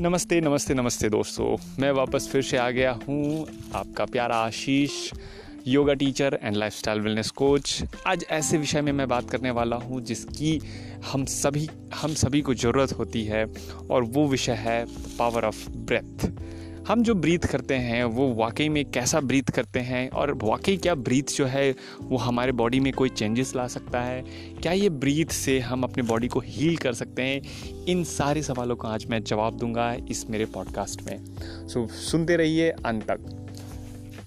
नमस्ते नमस्ते नमस्ते दोस्तों। मैं वापस फिर से आ गया हूँ आपका प्यारा Ashish, yoga teacher and lifestyle wellness coach आज ऐसे विषय में मैं बात करने वाला हूँ जिसकी हम सभी हम सभी को ज़रूरत होती है और वो विषय है पावर ऑफ़ ब्रेथ हम जो ब्रीथ करते हैं, वो वाकई में कैसा ब्रीथ करते हैं और वाकई क्या ब्रीथ जो है, वो हमारे बॉडी में कोई चेंजेस ला सकता है? क्या ये ब्रीथ से हम अपने बॉडी को हील कर सकते हैं? इन सारे सवालों का आज मैं जवाब दूँगा इस मेरे पॉडकास्ट में। सो सुनते रहिए अंत तक।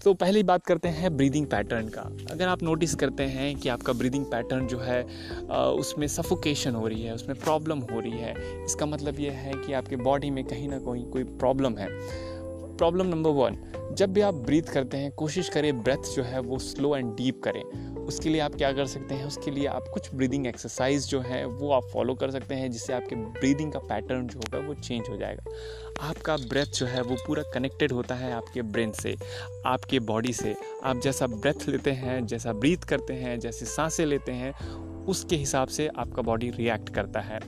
तो पहली बात करते हैं ब्रीदिंग पैटर्न का। अगर आप नोटिस करते हैं कि आपका ब्रीदिंग पैटर्न जो है उसमें सफोकेशन हो रही है, उसमें प्रॉब्लम हो रही है, इसका मतलब ये है कि आपके बॉडी में कहीं ना कहीं कोई प्रॉब्लम है। प्रॉब्लम नंबर वन जब भी आप ब्रीथ करते हैं, कोशिश करें ब्रेथ जो है वो स्लो एंड डीप करें। उसके लिए आप क्या कर सकते हैं? उसके लिए आप कुछ ब्रीदिंग एक्सरसाइज जो है वो आप फॉलो कर सकते हैं, जिससे आपके ब्रीदिंग का पैटर्न जो होगा वो चेंज हो जाएगा। आपका ब्रेथ जो है वो पूरा कनेक्टेड होता है आपके ब्रेन से, आपके बॉडी से। आप जैसा ब्रेथ लेते हैं, जैसा ब्रीथ करते हैं, जैसे साँसें लेते हैं, उसके हिसाब से आपका बॉडी रिएक्ट करता है।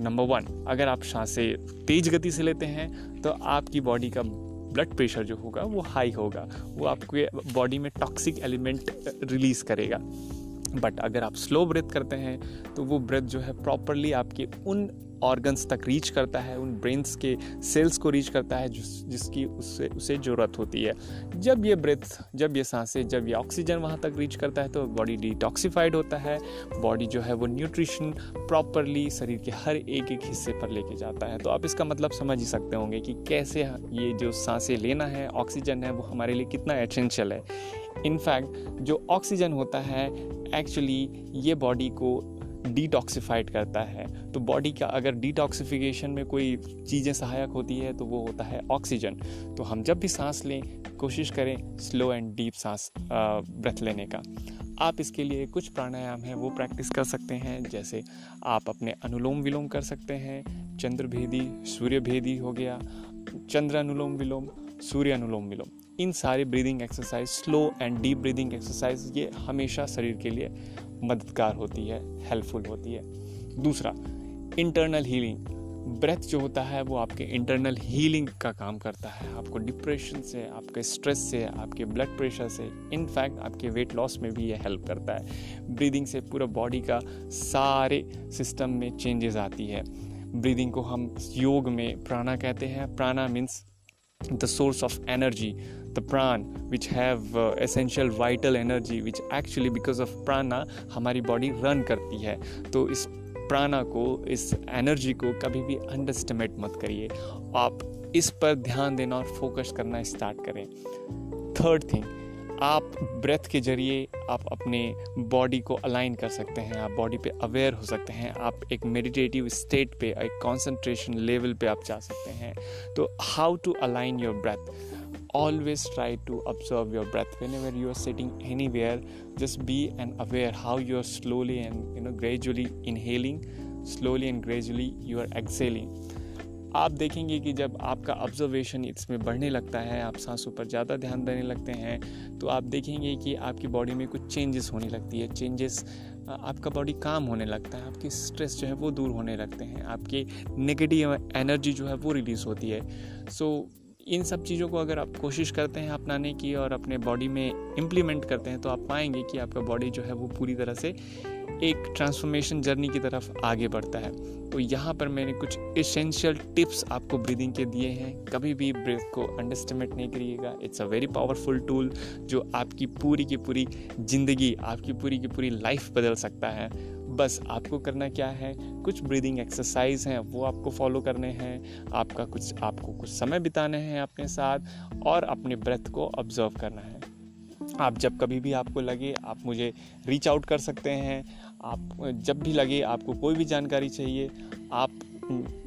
नंबर वन अगर आप साँसें तेज गति से लेते हैं तो आपकी बॉडी का ब्लड प्रेशर जो होगा वो हाई होगा, वो आपके बॉडी में टॉक्सिक एलिमेंट रिलीज़ करेगा। बट अगर आप स्लो ब्रेथ करते हैं तो वो ब्रेथ जो है प्रॉपरली आपके उन ऑर्गन्स तक रीच करता है, उन ब्रेन्स के सेल्स को रीच करता है, जिस, जिसकी उससे, उसे ज़रूरत होती है। जब ये ब्रेथ जब ये साँसें, जब ये ऑक्सीजन वहाँ तक रीच करता है तो बॉडी डिटॉक्सीफाइड होता है। बॉडी जो है वो न्यूट्रिशन प्रॉपरली शरीर के हर एक एक हिस्से पर लेके जाता है। तो आप इसका मतलब समझ ही सकते होंगे कि कैसे ये जो साँसें लेना है ऑक्सीजन है, वो हमारे लिए कितना एसेंशियल है। इनफैक्ट जो ऑक्सीजन होता है एक्चुअली ये बॉडी को डिटॉक्सीफाइड करता है। तो बॉडी का अगर डिटॉक्सिफिकेशन में कोई चीज़ें सहायक होती है तो वो होता है ऑक्सीजन तो हम जब भी सांस लें, कोशिश करें स्लो एंड डीप सांस ब्रेथ लेने का। आप इसके लिए कुछ प्राणायाम हैं, वो प्रैक्टिस कर सकते हैं। जैसे आप अपने अनुलोम विलोम कर सकते हैं। चंद्र भेदी, सूर्य भेदी हो गया। चंद्र अनुलोम विलोम, सूर्य अनुलोम विलोम। इन सारे breathing exercise slow and deep breathing exercise ये हमेशा शरीर के लिए मददगार होती है हेल्पफुल होती है। दूसरा इंटरनल हीलिंग ब्रेथ जो होता है, वो आपके इंटरनल हीलिंग का काम करता है। आपको डिप्रेशन से, आपके स्ट्रेस से, आपके ब्लड प्रेशर से इनफैक्ट आपके वेट लॉस में भी ये हेल्प करता है। ब्रीदिंग से पूरा बॉडी का सारे सिस्टम में चेंजेस आती है। ब्रीदिंग को हम योग में प्राणा कहते हैं। Prana means the source of energy the pran which have uh, essential vital energy which actually because of prana हमारी बॉडी रन करती है। तो इस प्राणा को इस एनर्जी को कभी भी अंडरस्टिमेट मत करिए। आप इस पर ध्यान देना और फोकस करना स्टार्ट करें। थर्ड थिंग आप ब्रेथ के ज़रिए आप अपने बॉडी को अलाइन कर सकते हैं, आप बॉडी पे अवेयर हो सकते हैं, आप एक मेडिटेटिव स्टेट पे, एक कॉन्सेंट्रेशन लेवल पे आप जा सकते हैं। तो how to align your breath always try to observe your breath whenever you are sitting anywhere just be and aware how you are slowly and you know gradually inhaling slowly and gradually you are exhaling आप देखेंगे कि जब आपका observation इसमें बढ़ने लगता है आप सांसों पर ज़्यादा ध्यान देने लगते हैं तो आप देखेंगे कि आपकी बॉडी में कुछ चेंजेस होने लगती है। चेंजेस आपका बॉडी काम होने लगता है आपके स्ट्रेस जो है वो दूर होने लगते हैं आपकी नेगेटिव एनर्जी जो है वो रिलीज़ होती है। सो so, इन सब चीज़ों को अगर आप कोशिश करते हैं अपनाने की और अपने बॉडी में इम्प्लीमेंट करते हैं तो आप पाएँगे कि आपका बॉडी जो है वो पूरी तरह से एक ट्रांसफॉर्मेशन जर्नी की तरफ़ आगे बढ़ता है। तो यहाँ पर मैंने कुछ इसेंशियल टिप्स आपको ब्रीदिंग के दिए हैं। कभी भी ब्रेथ को अंडरस्टिमेट नहीं करिएगा। It's a very powerful tool जो आपकी पूरी की पूरी ज़िंदगी, आपकी पूरी की पूरी लाइफ बदल सकता है। बस आपको करना क्या है? कुछ ब्रीदिंग एक्सरसाइज हैं, वो आपको फॉलो करने हैं। आपका कुछ, आपको कुछ समय बिताने हैं अपने साथ और अपने ब्रेथ को ऑब्ज़र्व करना है। आप जब कभी भी आपको लगे, आप मुझे रीच आउट कर सकते हैं। आप, जब भी लगे, आपको कोई भी जानकारी चाहिए, आप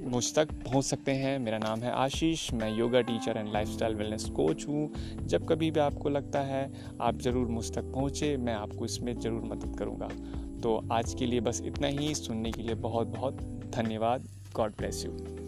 मुझ तक पहुँच सकते हैं। मेरा नाम है आशीष, मैं yoga teacher and lifestyle wellness coach हूँ। जब कभी भी आपको लगता है, आप ज़रूर मुझ तक पहुँचे, मैं आपको इसमें ज़रूर मदद करूँगा। तो आज के लिए बस इतना ही। सुनने के लिए बहुत बहुत धन्यवाद। God bless you